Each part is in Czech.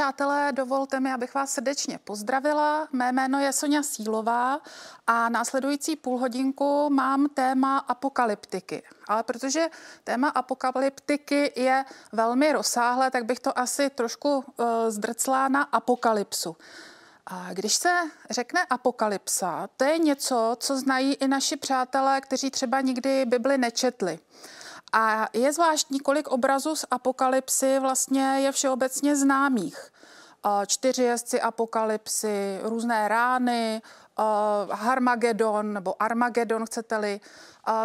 přátelé, dovolte mi, abych vás srdečně pozdravila. Mé jméno je Sonja Sílová a následující půl hodinku mám téma apokalyptiky. Ale protože téma apokalyptiky je velmi rozsáhlé, tak bych to asi trošku uh, zdrcla na apokalypsu. A když se řekne apokalypsa, to je něco, co znají i naši přátelé, kteří třeba nikdy Bibli nečetli. A je zvláštní, kolik obrazů z apokalypsy vlastně je všeobecně známých. Čtyři jezdci apokalypsy, různé rány, Harmagedon nebo Armagedon, chcete-li.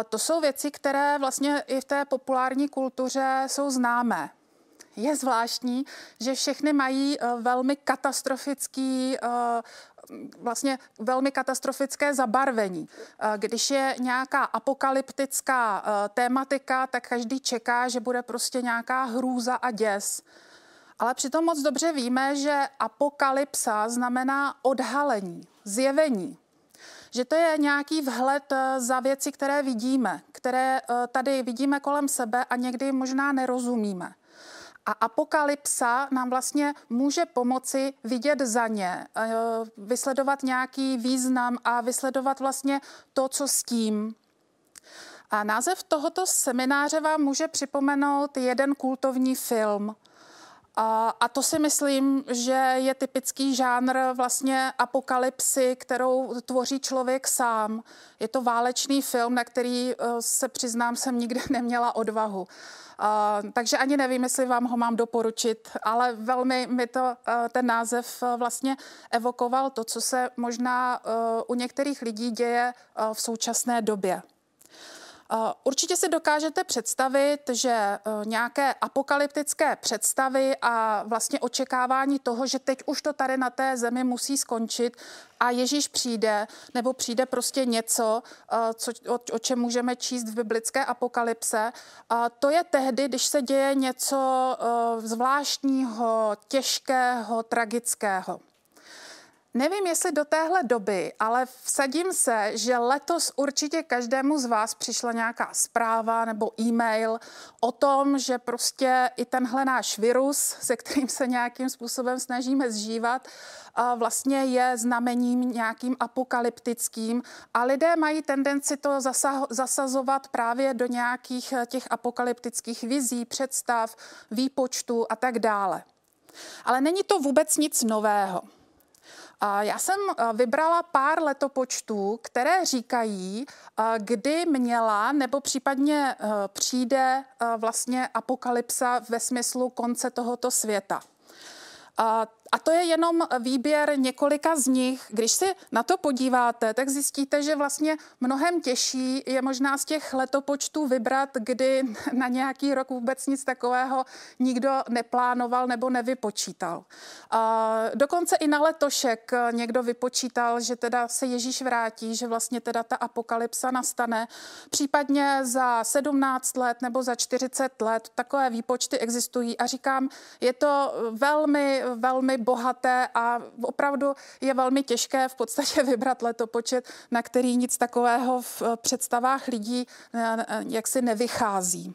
To jsou věci, které vlastně i v té populární kultuře jsou známé. Je zvláštní, že všechny mají velmi katastrofický vlastně velmi katastrofické zabarvení. Eh, když je nějaká apokalyptická eh, tématika, tak každý čeká, že bude prostě nějaká hrůza a děs. Ale přitom moc dobře víme, že apokalypsa znamená odhalení, zjevení. Že to je nějaký vhled eh, za věci, které vidíme, které tady vidíme kolem sebe a někdy možná nerozumíme. A apokalypsa nám vlastně může pomoci vidět za ně, eh, vysledovat nějaký význam a vysledovat vlastně to, co s tím. A název tohoto semináře vám může připomenout jeden kultovní film. A, to si myslím, že je typický žánr vlastně apokalypsy, kterou tvoří člověk sám. Je to válečný film, na který eh, se přiznám, jsem nikdy neměla odvahu. Takže ani nevím, jestli vám ho mám doporučit, ale velmi mi to uh, ten název uh, vlastně evokoval to, co se možná u některých lidí děje v současné době. Určitě si dokážete představit, že e, nějaké apokalyptické představy a vlastně očekávání toho, že teď už to tady na té zemi musí skončit a Ježíš přijde, nebo přijde prostě něco, e, co, o, o čem můžeme číst v biblické apokalypse, to je tehdy, když se děje něco zvláštního, těžkého, tragického. Nevím, jestli do téhle doby, ale vsadím se, že letos určitě každému z vás přišla nějaká zpráva nebo e-mail o tom, že prostě i tenhle náš virus, se kterým se nějakým způsobem snažíme zžívat, vlastně je znamením nějakým apokalyptickým a lidé mají tendenci to zasazovat právě do nějakých těch apokalyptických vizí, představ, výpočtů a tak dále. Ale není to vůbec nic nového. Já jsem eh, vybrala pár letopočtů, které říkají, eh, kdy měla nebo případně eh, přijde vlastně apokalypsa ve smyslu konce tohoto světa. A to je jenom výběr několika z nich. Když si na to podíváte, tak zjistíte, že vlastně mnohem těžší je možná z těch letopočtů vybrat, kdy na nějaký rok vůbec nic takového nikdo neplánoval nebo nevypočítal. Dokonce i na letošek někdo vypočítal, že teda se Ježíš vrátí, že vlastně teda ta apokalypsa nastane. Případně za 17 let nebo za 40 let takové výpočty existují a říkám, je to velmi, velmi bohaté a opravdu je velmi těžké v podstatě vybrat letopočet, na který nic takového v představách lidí eh, eh, jaksi nevychází.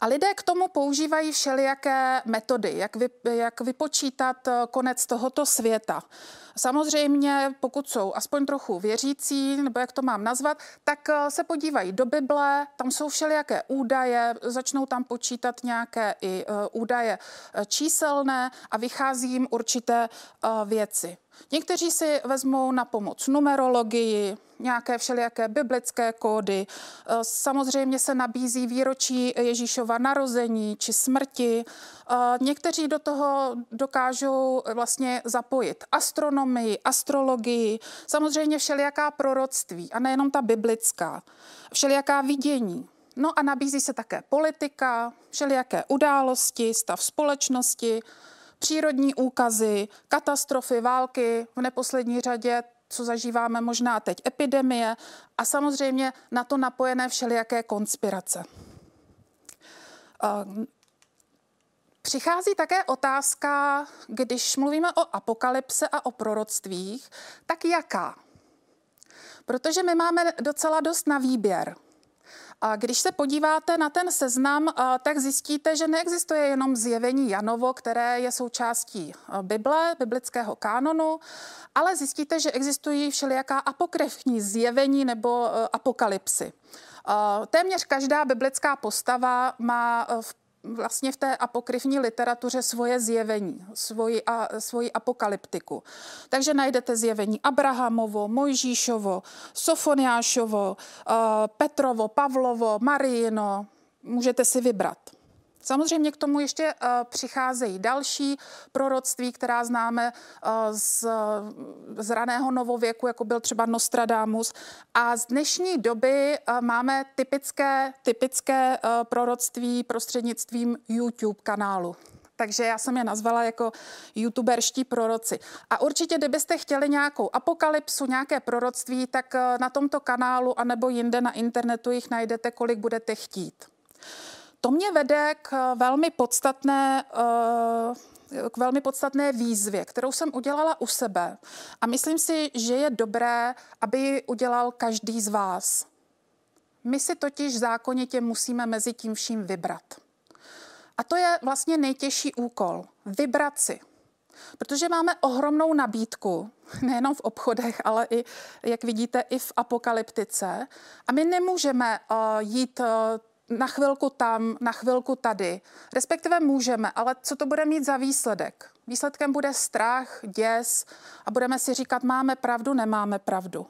A lidé k tomu používají všelijaké metody, jak, vy, jak vypočítat eh, konec tohoto světa. Samozřejmě, pokud jsou aspoň trochu věřící, nebo jak to mám nazvat, tak eh, se podívají do Bible, tam jsou všelijaké údaje, začnou tam počítat nějaké i eh, údaje číselné a vychází jim určité věci. Někteří si vezmou na pomoc numerologii, nějaké všelijaké biblické kódy. Eh, samozřejmě se nabízí výročí Ježíšova narození či smrti. Eh, někteří do toho dokážou vlastně zapojit astronomii, astrologii, samozřejmě všelijaká proroctví a nejenom ta biblická, všelijaká vidění. No a nabízí se také politika, všelijaké události, stav společnosti, přírodní úkazy, katastrofy, války, v neposlední řadě co zažíváme možná teď, epidemie a samozřejmě na to napojené všelijaké konspirace. Přichází také otázka, když mluvíme o apokalypse a o proroctvích, tak jaká? Protože my máme docela dost na výběr. A když se podíváte na ten seznam, tak zjistíte, že neexistuje jenom zjevení Janovo, které je součástí Bible, biblického kánonu, ale zjistíte, že existují všelijaká apokryfní zjevení nebo apokalypsy. Téměř každá biblická postava má v vlastně v té apokryfní literatuře svoje zjevení, svoji, a, svoji apokalyptiku. Takže najdete zjevení Abrahamovo, Mojžíšovo, Sofoniášovo, Petrovo, Pavlovo, Marijino. Můžete si vybrat. Samozřejmě k tomu ještě uh, přicházejí další proroctví, která známe uh, z, z raného novověku, jako byl třeba Nostradamus. A z dnešní doby uh, máme typické, typické uh, proroctví prostřednictvím YouTube kanálu. Takže já jsem je nazvala jako youtuberští proroci. A určitě, kdybyste chtěli nějakou apokalypsu, nějaké proroctví, tak na tomto kanálu anebo jinde na internetu jich najdete, kolik budete chtít. To mě vede k velmi podstatné eh, k velmi podstatné výzvě, kterou jsem udělala u sebe. A myslím si, že je dobré, aby ji udělal každý z vás. My si totiž zákonitě musíme mezi tím vším vybrat. A to je vlastně nejtěžší úkol. Vybrat si. Protože máme ohromnou nabídku, nejenom v obchodech, ale i, jak vidíte, i v apokalyptice. A my nemůžeme uh, jít uh, na chvilku tam, na chvilku tady. Respektive můžeme, ale co to bude mít za výsledek? Výsledkem bude strach, děs a budeme si říkat, máme pravdu, nemáme pravdu.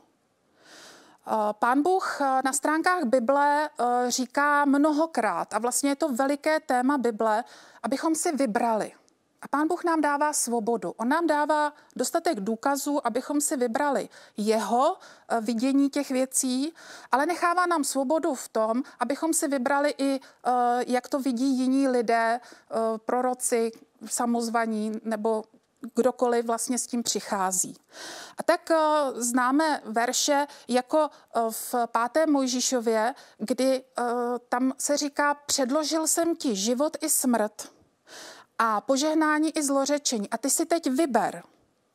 Eh, pán Bůh eh, na stránkách Bible eh, říká mnohokrát, a vlastně je to veliké téma Bible, abychom si vybrali – a pán Bůh nám dává svobodu. On nám dává dostatek důkazů, abychom si vybrali jeho eh, vidění těch věcí, ale nechává nám svobodu v tom, abychom si vybrali i, eh, jak to vidí jiní lidé, eh, proroci, samozvaní nebo kdokoliv vlastně s tím přichází. A tak známe verše jako v páté Mojžíšově, kdy tam se říká, předložil jsem ti život i smrt, a požehnání i zlořečení. A ty si teď vyber.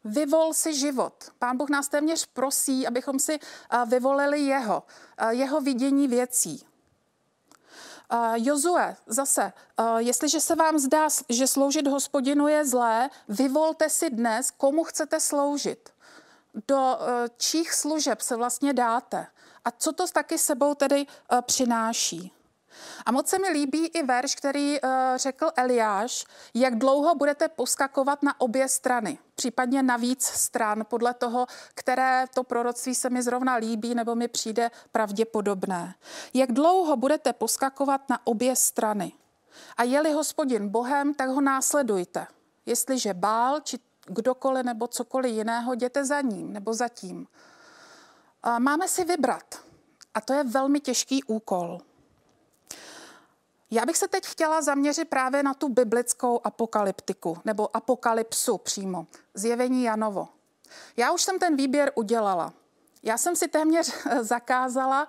Vyvol si život. Pán Bůh nás téměř prosí, abychom si vyvolili jeho, jeho vidění věcí. Jozue, zase, jestliže se vám zdá, že sloužit hospodinu je zlé, vyvolte si dnes, komu chcete sloužit. Do e, čích služeb se vlastně dáte. A co to taky sebou tedy e, přináší. A moc se mi líbí i verš, který uh, řekl Eliáš, jak dlouho budete poskakovat na obě strany, případně na víc stran, podle toho, které to proroctví se mi zrovna líbí nebo mi přijde pravděpodobné. Jak dlouho budete poskakovat na obě strany. A je-li hospodin Bohem, tak ho následujte. Jestliže bál, či kdokoliv nebo cokoliv jiného, jděte za ním nebo za tím. Máme si vybrat. A to je velmi těžký úkol. Já bych se teď chtěla zaměřit právě na tu biblickou apokalyptiku, nebo apokalypsu přímo, zjevení Janovo. Já už jsem ten výběr udělala. Já jsem si téměř zakázala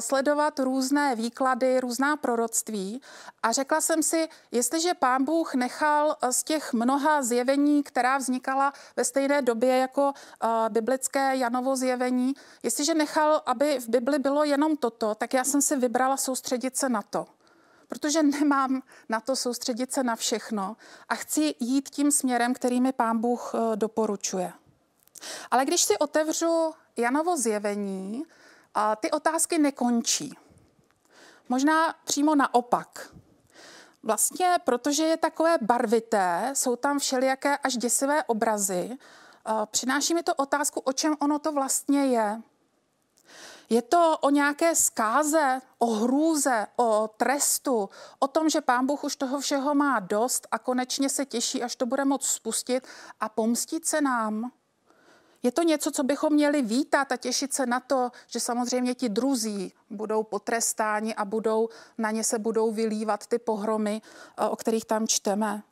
sledovat různé výklady, různá proroctví a řekla jsem si, jestliže pán Bůh nechal z těch mnoha zjevení, která vznikala ve stejné době jako biblické Janovo zjevení, jestliže nechal, aby v Bibli bylo jenom toto, tak já jsem si vybrala soustředit se na to protože nemám na to soustředit se na všechno a chci jít tím směrem, který mi pán Bůh eh, doporučuje. Ale když si otevřu Janovo zjevení, ty otázky nekončí. Možná přímo naopak. Vlastně, protože je takové barvité, jsou tam všelijaké až děsivé obrazy, přináší mi to otázku, o čem ono to vlastně je. Je to o nějaké zkáze, o hrůze, o trestu, o tom, že pán Bůh už toho všeho má dost a konečně se těší, až to bude moct spustit a pomstit se nám. Je to něco, co bychom měli vítat a těšit se na to, že samozřejmě ti druzí budou potrestáni a budou, na ně se budou vylívat ty pohromy, eh, o kterých tam čteme.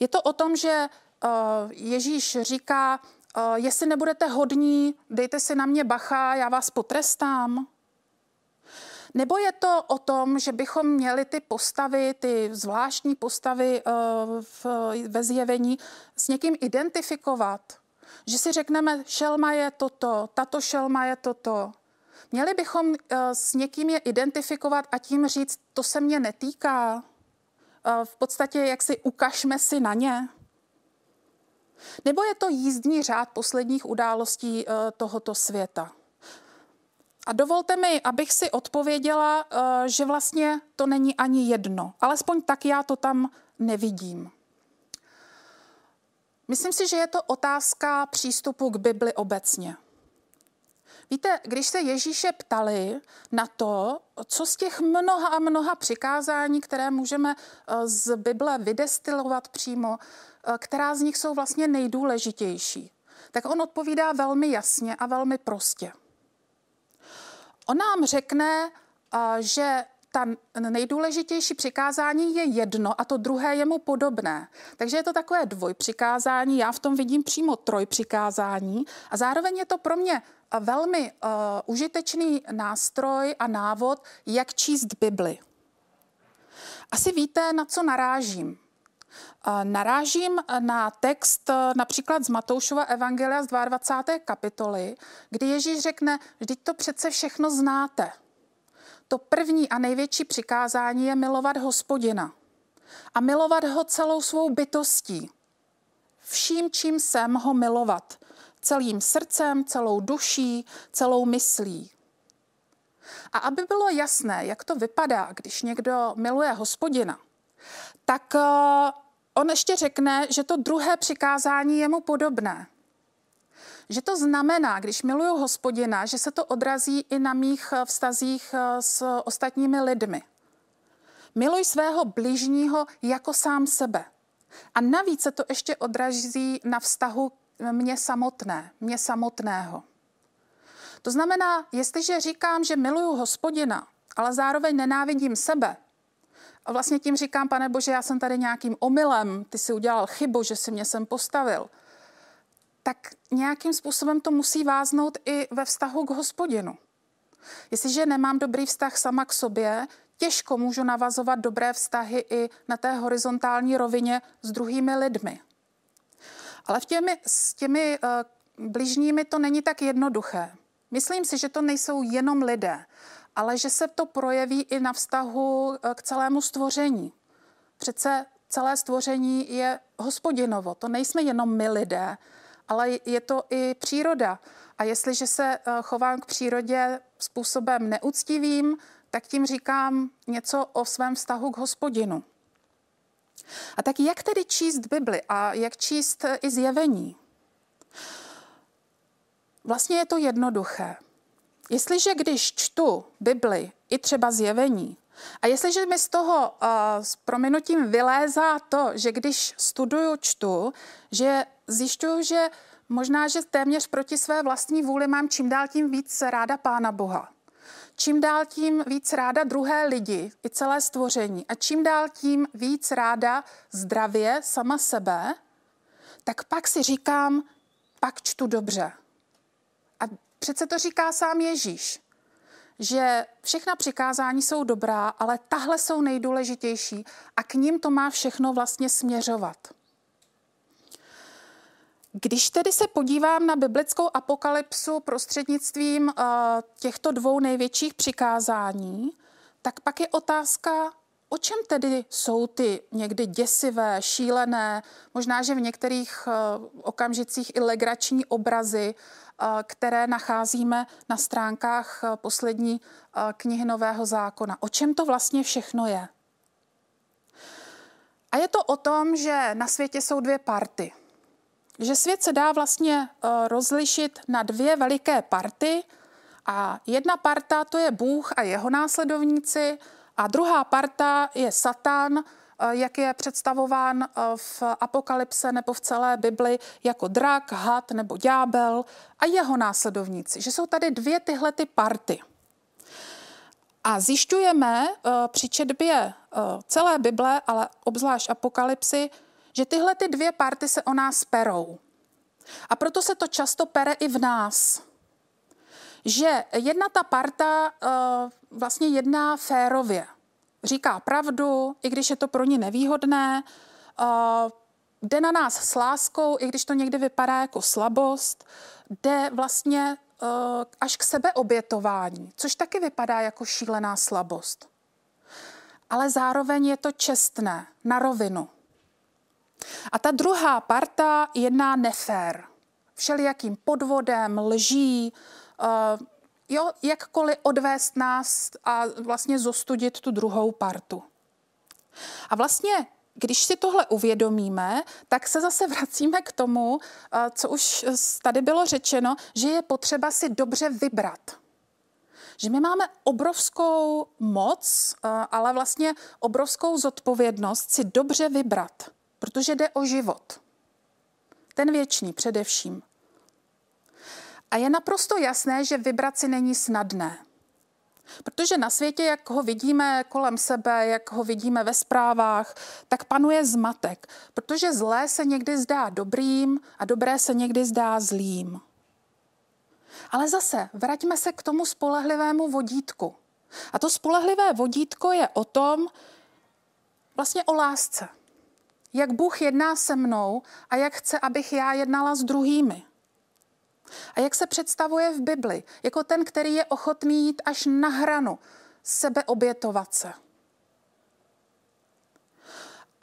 Je to o tom, že eh, Ježíš říká, Uh, jestli nebudete hodní, dejte si na mě bacha, já vás potrestám. Nebo je to o tom, že bychom měli ty postavy, ty zvláštní postavy uh, v, ve zjevení s někým identifikovat? Že si řekneme, šelma je toto, tato šelma je toto. Měli bychom s někým je identifikovat a tím říct, to se mě netýká. V podstatě, jak si ukažme si na ně. Nebo je to jízdní řád posledních událostí tohoto světa? A dovolte mi, abych si odpověděla, eh, že vlastně to není ani jedno. Alespoň tak já to tam nevidím. Myslím si, že je to otázka přístupu k Bibli obecně. Víte, když se Ježíše ptali na to, co z těch mnoha a mnoha přikázání, které můžeme eh, z Bible vydestilovat přímo, eh, která z nich jsou vlastně nejdůležitější, tak on odpovídá velmi jasně a velmi prostě. On nám řekne, že ta nejdůležitější přikázání je jedno a to druhé je mu podobné. Takže je to takové dvojpřikázání, já v tom vidím přímo trojpřikázání a zároveň je to pro mě velmi uh, užitečný nástroj a návod, jak číst Bibli. Asi víte, na co narážím. Narážím na text například z Matoušova Evangelia z 22. kapitoly, kdy Ježíš řekne, vždyť to přece všechno znáte. To první a největší přikázání je milovat hospodina. A milovat ho celou svou bytostí. Vším, čím jsem ho milovat. Celým srdcem, celou duší, celou myslí. A aby bylo jasné, jak to vypadá, když někdo miluje hospodina, tak On ještě řekne, že to druhé přikázání je mu podobné. Že to znamená, když miluju hospodina, že se to odrazí i na mých eh, vztazích eh, s ostatními lidmi. Miluj svého bližního jako sám sebe. A navíc se to ještě odrazí na vztahu mě samotné, mě samotného. To znamená, jestliže říkám, že miluju hospodina, ale zároveň nenávidím sebe, a vlastně tím říkám, pane Bože, já jsem tady nějakým omylem, ty si udělal chybu, že si mě sem postavil. Tak nějakým způsobem to musí váznout i ve vztahu k hospodinu. Jestliže nemám dobrý vztah sama k sobě, těžko můžu navazovat dobré vztahy i na té horizontální rovině s druhými lidmi. Ale v těmi, s těmi uh, bližními to není tak jednoduché. Myslím si, že to nejsou jenom lidé, ale že se to projeví i na vztahu eh, k celému stvoření. Přece celé stvoření je hospodinovo. To nejsme jenom my lidé, ale je to i příroda. A jestliže se eh, chovám k přírodě způsobem neúctivým, tak tím říkám něco o svém vztahu k hospodinu. A tak jak tedy číst Bibli a jak číst i zjevení? Vlastně je to jednoduché. Jestliže když čtu Bibli, i třeba zjevení, a jestliže mi z toho uh, s prominutím vylézá to, že když studuju, čtu, že zjišťuju, že možná, že téměř proti své vlastní vůli mám čím dál tím víc ráda Pána Boha. Čím dál tím víc ráda druhé lidi, i celé stvoření. A čím dál tím víc ráda zdravě sama sebe, tak pak si říkám, pak čtu dobře. Přece to říká sám Ježíš, že všechna přikázání jsou dobrá, ale tahle jsou nejdůležitější a k ním to má všechno vlastně směřovat. Když tedy se podívám na biblickou apokalypsu prostřednictvím uh, těchto dvou největších přikázání, tak pak je otázka, o čem tedy jsou ty někdy děsivé, šílené, možná, že v některých uh, okamžicích i legrační obrazy, které nacházíme na stránkách poslední knihy Nového zákona. O čem to vlastně všechno je? A je to o tom, že na světě jsou dvě party. Že svět se dá vlastně rozlišit na dvě veliké party a jedna parta to je Bůh a jeho následovníci a druhá parta je Satan, Eh, jak je představován eh, v apokalypse nebo v celé Bibli jako drak, had nebo ďábel a jeho následovníci. Že jsou tady dvě tyhle ty party. A zjišťujeme eh, při četbě celé Bible, ale obzvlášť apokalypsy, že tyhle ty dvě party se o nás perou. A proto se to často pere i v nás. Že jedna ta parta vlastně jedná férově říká pravdu, i když je to pro ní nevýhodné, uh, jde na nás s láskou, i když to někdy vypadá jako slabost, jde vlastně až k sebeobětování, což taky vypadá jako šílená slabost. Ale zároveň je to čestné, na rovinu. A ta druhá parta jedná nefér. Všelijakým podvodem, lží, uh, jo, jakkoliv odvést nás a vlastně zostudit tu druhou partu. A vlastně když si tohle uvědomíme, tak se zase vracíme k tomu, eh, co už tady bylo řečeno, že je potřeba si dobře vybrat. Že my máme obrovskou moc, eh, ale vlastně obrovskou zodpovědnost si dobře vybrat, protože jde o život. Ten věčný především. A je naprosto jasné, že vybrat si není snadné. Protože na světě, jak ho vidíme kolem sebe, jak ho vidíme ve zprávách, tak panuje zmatek. Protože zlé se někdy zdá dobrým a dobré se někdy zdá zlým. Ale zase, vraťme se k tomu spolehlivému vodítku. A to spolehlivé vodítko je o tom, vlastně o lásce. Jak Bůh jedná se mnou a jak chce, abych já jednala s druhými. A jak se představuje v Bibli? Jako ten, který je ochotný jít až na hranu, sebe obětovat se.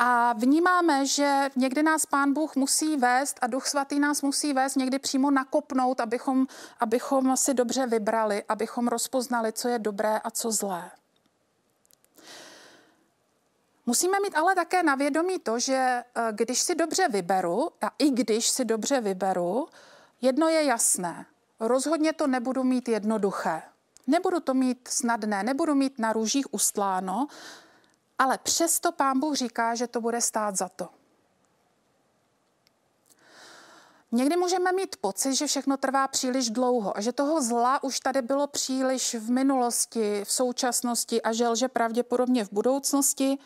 A vnímáme, že někdy nás Pán Bůh musí vést a Duch Svatý nás musí vést někdy přímo nakopnout, abychom, abychom si dobře vybrali, abychom rozpoznali, co je dobré a co zlé. Musíme mít ale také na vědomí to, že eh, když si dobře vyberu, a i když si dobře vyberu, Jedno je jasné. Rozhodně to nebudu mít jednoduché. Nebudu to mít snadné, nebudu mít na růžích ustláno, ale přesto pán Bůh říká, že to bude stát za to. Někdy můžeme mít pocit, že všechno trvá příliš dlouho a že toho zla už tady bylo příliš v minulosti, v současnosti a že lže pravděpodobně v budoucnosti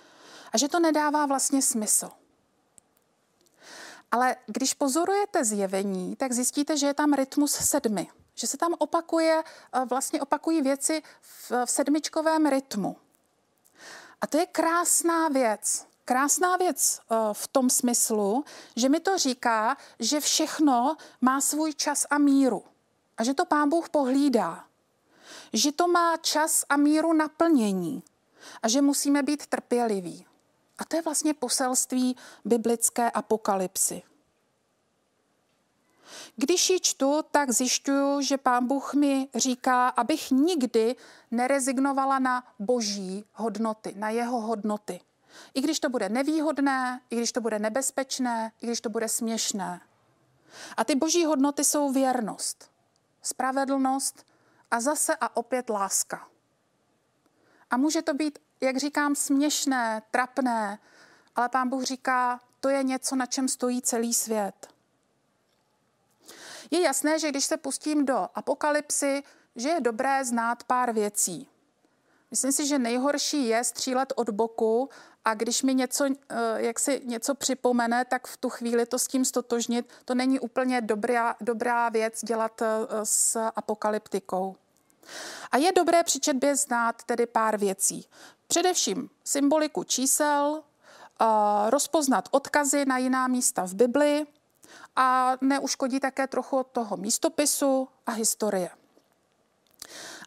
a že to nedává vlastně smysl. Ale když pozorujete zjevení, tak zjistíte, že je tam rytmus sedmi. Že se tam opakuje, eh, vlastně opakují věci v, v sedmičkovém rytmu. A to je krásná věc. Krásná věc eh, v tom smyslu, že mi to říká, že všechno má svůj čas a míru. A že to pán Bůh pohlídá. Že to má čas a míru naplnění. A že musíme být trpěliví. A to je vlastně poselství biblické apokalypsy. Když ji čtu, tak zjišťuju, že pán Bůh mi říká, abych nikdy nerezignovala na boží hodnoty, na jeho hodnoty. I když to bude nevýhodné, i když to bude nebezpečné, i když to bude směšné. A ty boží hodnoty jsou věrnost, spravedlnost a zase a opět láska. A může to být jak říkám, směšné, trapné, ale pán Bůh říká, to je něco, na čem stojí celý svět. Je jasné, že když se pustím do apokalypsy, že je dobré znát pár věcí. Myslím si, že nejhorší je střílet od boku a když mi něco, eh, jak si něco připomene, tak v tu chvíli to s tím stotožnit, to není úplně dobrá, dobrá věc dělat eh, s apokalyptikou. A je dobré při četbě znát tedy pár věcí. Především symboliku čísel, rozpoznat odkazy na jiná místa v Bibli a neuškodí také trochu od toho místopisu a historie.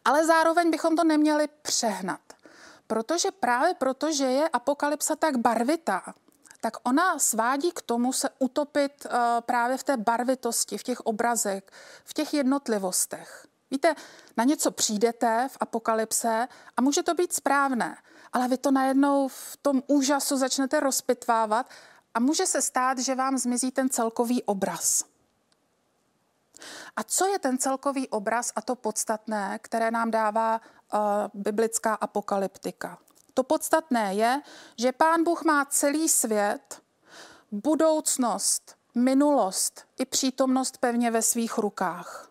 Ale zároveň bychom to neměli přehnat, protože právě proto, že je apokalypsa tak barvitá, tak ona svádí k tomu se utopit právě v té barvitosti, v těch obrazech, v těch jednotlivostech. Víte, na něco přijdete v apokalypse a může to být správné, ale vy to najednou v tom úžasu začnete rozpitvávat a může se stát, že vám zmizí ten celkový obraz. A co je ten celkový obraz a to podstatné, které nám dává uh, biblická apokalyptika? To podstatné je, že Pán Bůh má celý svět, budoucnost, minulost i přítomnost pevně ve svých rukách.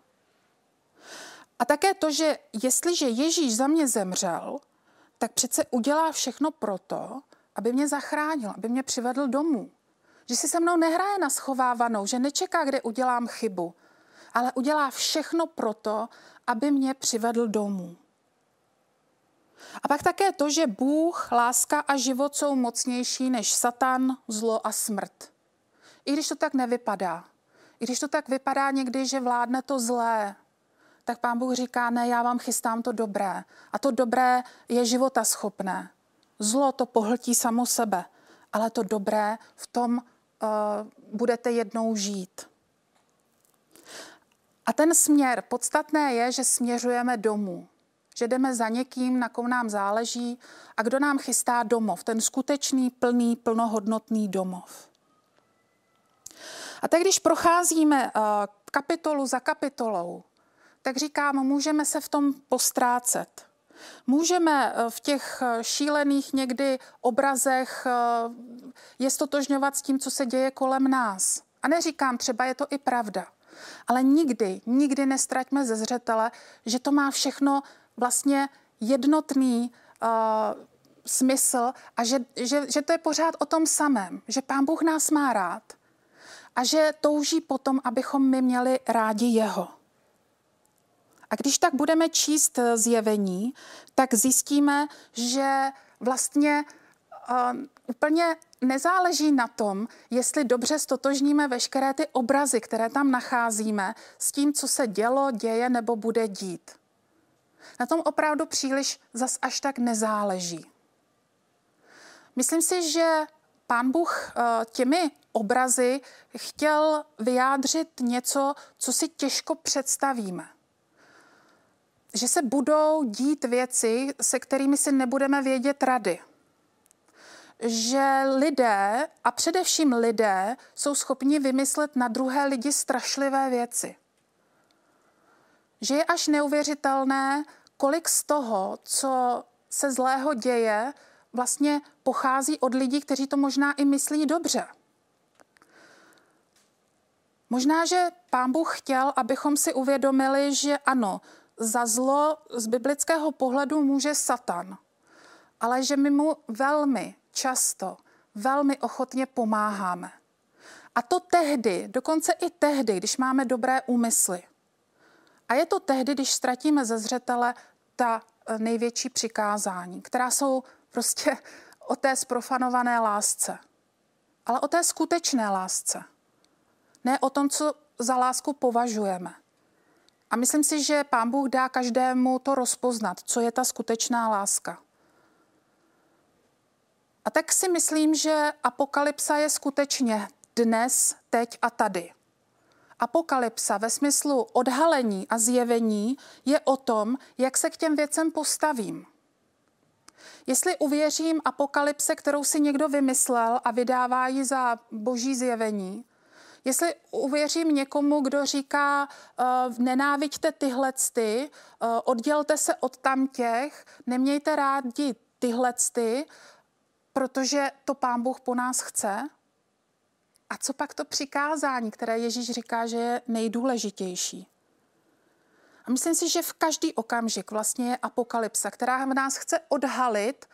A také to, že jestliže Ježíš za mě zemřel, tak přece udělá všechno proto, aby mě zachránil, aby mě přivedl domů. Že si se mnou nehraje na schovávanou, že nečeká, kde udělám chybu, ale udělá všechno proto, aby mě přivedl domů. A pak také to, že Bůh, láska a život jsou mocnější než Satan, zlo a smrt. I když to tak nevypadá. I když to tak vypadá někdy, že vládne to zlé, tak pán Bůh říká, ne, já vám chystám to dobré. A to dobré je života schopné. Zlo to pohltí samo sebe, ale to dobré v tom uh, budete jednou žít. A ten směr, podstatné je, že směřujeme domů. Že jdeme za někým, na kom nám záleží a kdo nám chystá domov. Ten skutečný, plný, plnohodnotný domov. A tak když procházíme uh, kapitolu za kapitolou, tak říkám, můžeme se v tom postrácet. Můžeme eh, v těch eh, šílených někdy obrazech je stotožňovat s tím, co se děje kolem nás. A neříkám, třeba je to i pravda. Ale nikdy, nikdy nestraťme ze zřetele, že to má všechno vlastně jednotný uh, smysl a že, že, že to je pořád o tom samém, že Pán Bůh nás má rád a že touží potom, abychom my měli rádi Jeho. A když tak budeme číst zjevení, tak zjistíme, že vlastně uh, úplně nezáleží na tom, jestli dobře stotožníme veškeré ty obrazy, které tam nacházíme, s tím, co se dělo, děje nebo bude dít. Na tom opravdu příliš zas až tak nezáleží. Myslím si, že pán Bůh eh, těmi obrazy chtěl vyjádřit něco, co si těžko představíme. Že se budou dít věci, se kterými si nebudeme vědět rady že lidé, a především lidé, jsou schopni vymyslet na druhé lidi strašlivé věci. Že je až neuvěřitelné, kolik z toho, co se zlého děje, vlastně pochází od lidí, kteří to možná i myslí dobře. Možná, že pán Bůh chtěl, abychom si uvědomili, že ano, za zlo z biblického pohledu může Satan, ale že my mu velmi často velmi ochotně pomáháme. A to tehdy, dokonce i tehdy, když máme dobré úmysly. A je to tehdy, když ztratíme ze zřetele ta e, největší přikázání, která jsou prostě o té sprofanované lásce. Ale o té skutečné lásce. Ne o tom, co za lásku považujeme. A myslím si, že Pán Bůh dá každému to rozpoznat, co je ta skutečná láska. A tak si myslím, že apokalypsa je skutečně dnes, teď a tady. Apokalypsa ve smyslu odhalení a zjevení je o tom, jak se k těm věcem postavím. Jestli uvěřím apokalypse, kterou si někdo vymyslel a vydává ji za boží zjevení, jestli uvěřím někomu, kdo říká, uh, nenáviďte tyhle ty, uh, oddělte se od tamtěch, nemějte rádi tyhle ty, protože to pán Bůh po nás chce. A co pak to přikázání, které Ježíš říká, že je nejdůležitější? A myslím si, že v každý okamžik vlastně je apokalypsa, která v nás chce odhalit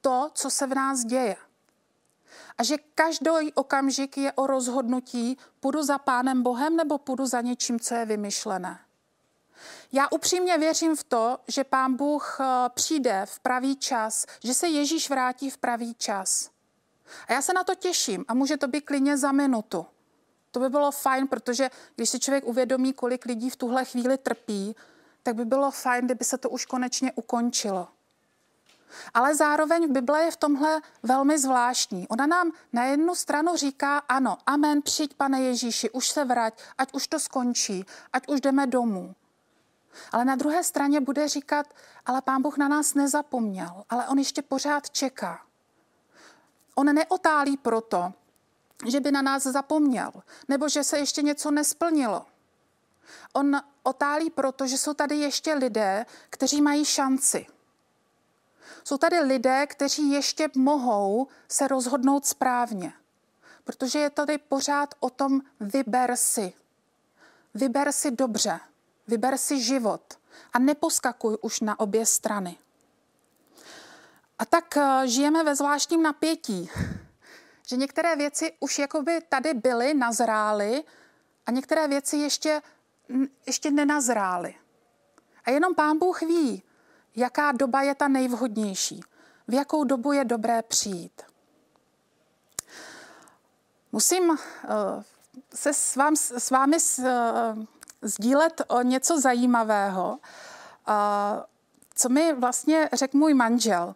to, co se v nás děje. A že každý okamžik je o rozhodnutí, půjdu za Pánem Bohem nebo půjdu za něčím, co je vymyšlené. Já upřímně věřím v to, že pán Bůh eh, přijde v pravý čas, že se Ježíš vrátí v pravý čas. A já se na to těším a může to být klidně za minutu. To by bylo fajn, protože když si člověk uvědomí, kolik lidí v tuhle chvíli trpí, tak by bylo fajn, kdyby se to už konečně ukončilo. Ale zároveň Bible je v tomhle velmi zvláštní. Ona nám na jednu stranu říká, ano, amen, přijď, pane Ježíši, už se vrať, ať už to skončí, ať už jdeme domů. Ale na druhé straně bude říkat, ale pán Bůh na nás nezapomněl, ale on ještě pořád čeká. On neotálí proto, že by na nás zapomněl, nebo že se ještě něco nesplnilo. On otálí proto, že jsou tady ještě lidé, kteří mají šanci. Jsou tady lidé, kteří ještě mohou se rozhodnout správně. Protože je tady pořád o tom vyber si. Vyber si dobře. Vyber si život a neposkakuj už na obě strany. A tak eh, žijeme ve zvláštním napětí, že některé věci už jakoby tady byly, nazrály a některé věci ještě, ještě nenazrály. A jenom pán Bůh ví, jaká doba je ta nejvhodnější, v jakou dobu je dobré přijít. Musím uh, se s, vám, s vámi uh, sdílet o něco zajímavého, co mi vlastně řekl můj manžel.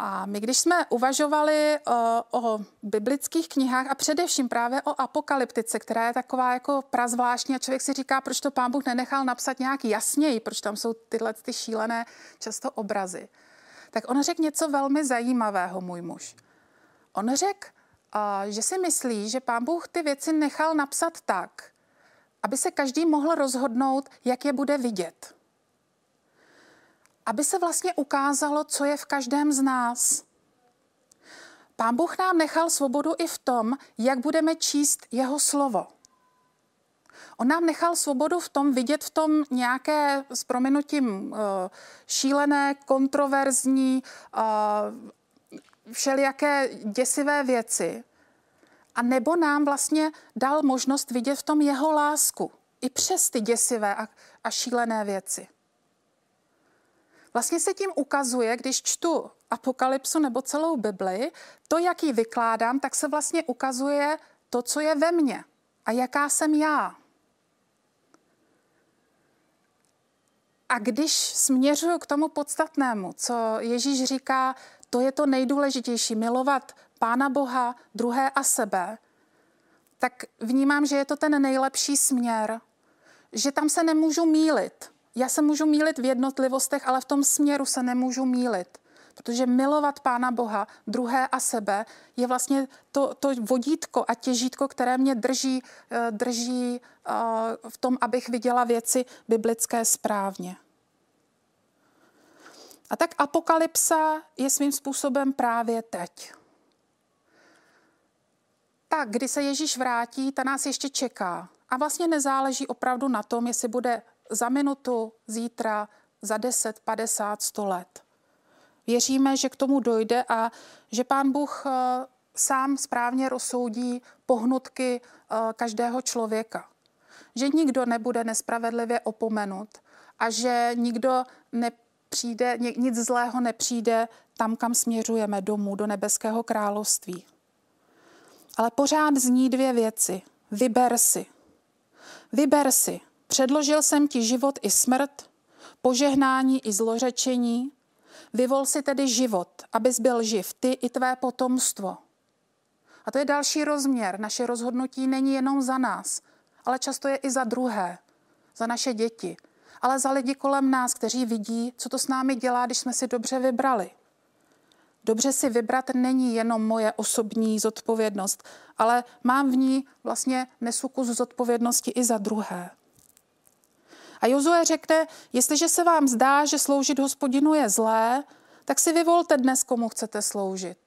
A my, když jsme uvažovali o, o biblických knihách a především právě o apokalyptice, která je taková jako prazvláštní a člověk si říká, proč to pán Bůh nenechal napsat nějak jasněji, proč tam jsou tyhle ty šílené často obrazy. Tak on řekl něco velmi zajímavého, můj muž. On řekl, že si myslí, že pán Bůh ty věci nechal napsat tak, aby se každý mohl rozhodnout, jak je bude vidět. Aby se vlastně ukázalo, co je v každém z nás. Pán Bůh nám nechal svobodu i v tom, jak budeme číst jeho slovo. On nám nechal svobodu v tom vidět v tom nějaké s prominutím eh, šílené, kontroverzní, eh, všelijaké děsivé věci. A nebo nám vlastně dal možnost vidět v tom jeho lásku. I přes ty děsivé a, a šílené věci. Vlastně se tím ukazuje, když čtu apokalypsu nebo celou Bibli, to, jak ji vykládám, tak se vlastně ukazuje to, co je ve mně a jaká jsem já. A když směřuju k tomu podstatnému, co Ježíš říká, to je to nejdůležitější, milovat Pána Boha, druhé a sebe, tak vnímám, že je to ten nejlepší směr, že tam se nemůžu mílit. Já se můžu mílit v jednotlivostech, ale v tom směru se nemůžu mílit. Protože milovat Pána Boha, druhé a sebe, je vlastně to, to vodítko a těžítko, které mě drží, eh, drží eh, v tom, abych viděla věci biblické správně. A tak apokalypsa je svým způsobem právě teď. Tak, kdy se Ježíš vrátí, ta nás ještě čeká. A vlastně nezáleží opravdu na tom, jestli bude za minutu, zítra, za 10, 50, 100 let. Věříme, že k tomu dojde a že pán Bůh eh, sám správně rozsoudí pohnutky eh, každého člověka. Že nikdo nebude nespravedlivě opomenut a že nikdo nepřijde, nic zlého nepřijde tam, kam směřujeme domů, do nebeského království. Ale pořád zní dvě věci. Vyber si. Vyber si. Předložil jsem ti život i smrt, požehnání i zlořečení. Vyvol si tedy život, abys byl živ ty i tvé potomstvo. A to je další rozměr. Naše rozhodnutí není jenom za nás, ale často je i za druhé, za naše děti, ale za lidi kolem nás, kteří vidí, co to s námi dělá, když jsme si dobře vybrali. Dobře si vybrat není jenom moje osobní zodpovědnost, ale mám v ní vlastně nesu kus zodpovědnosti i za druhé. A Jozue řekne, jestliže se vám zdá, že sloužit hospodinu je zlé, tak si vyvolte dnes, komu chcete sloužit.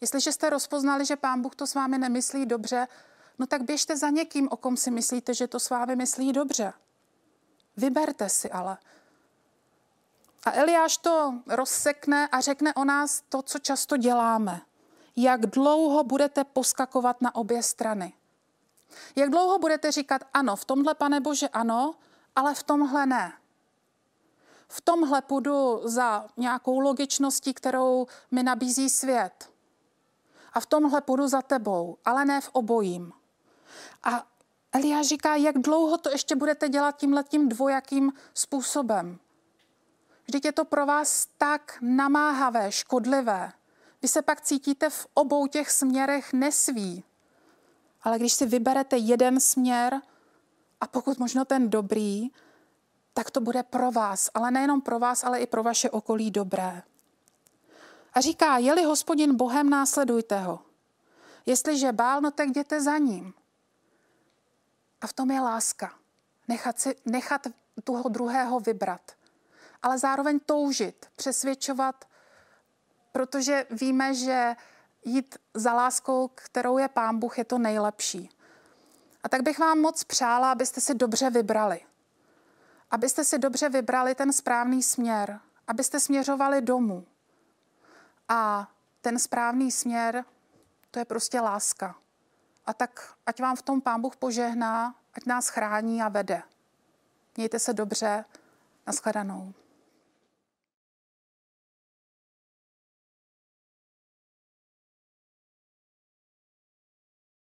Jestliže jste rozpoznali, že pán Bůh to s vámi nemyslí dobře, no tak běžte za někým, o kom si myslíte, že to s vámi myslí dobře. Vyberte si ale. A Eliáš to rozsekne a řekne o nás to, co často děláme. Jak dlouho budete poskakovat na obě strany? Jak dlouho budete říkat ano, v tomhle, pane Bože, ano, ale v tomhle ne? V tomhle půjdu za nějakou logičností, kterou mi nabízí svět. A v tomhle půjdu za tebou, ale ne v obojím. A Eliáš říká, jak dlouho to ještě budete dělat tímhletím dvojakým způsobem. Vždyť je to pro vás tak namáhavé, škodlivé. Vy se pak cítíte v obou těch směrech nesví. Ale když si vyberete jeden směr a pokud možno ten dobrý, tak to bude pro vás, ale nejenom pro vás, ale i pro vaše okolí dobré. A říká, je-li hospodin Bohem, následujte ho. Jestliže bál, no tak jděte za ním. A v tom je láska. Nechat, si, nechat toho druhého vybrat ale zároveň toužit, přesvědčovat, protože víme, že jít za láskou, kterou je Pán Bůh, je to nejlepší. A tak bych vám moc přála, abyste si dobře vybrali. Abyste si dobře vybrali ten správný směr, abyste směřovali domů. A ten správný směr, to je prostě láska. A tak ať vám v tom Pán Bůh požehná, ať nás chrání a vede. Mějte se dobře, nashledanou.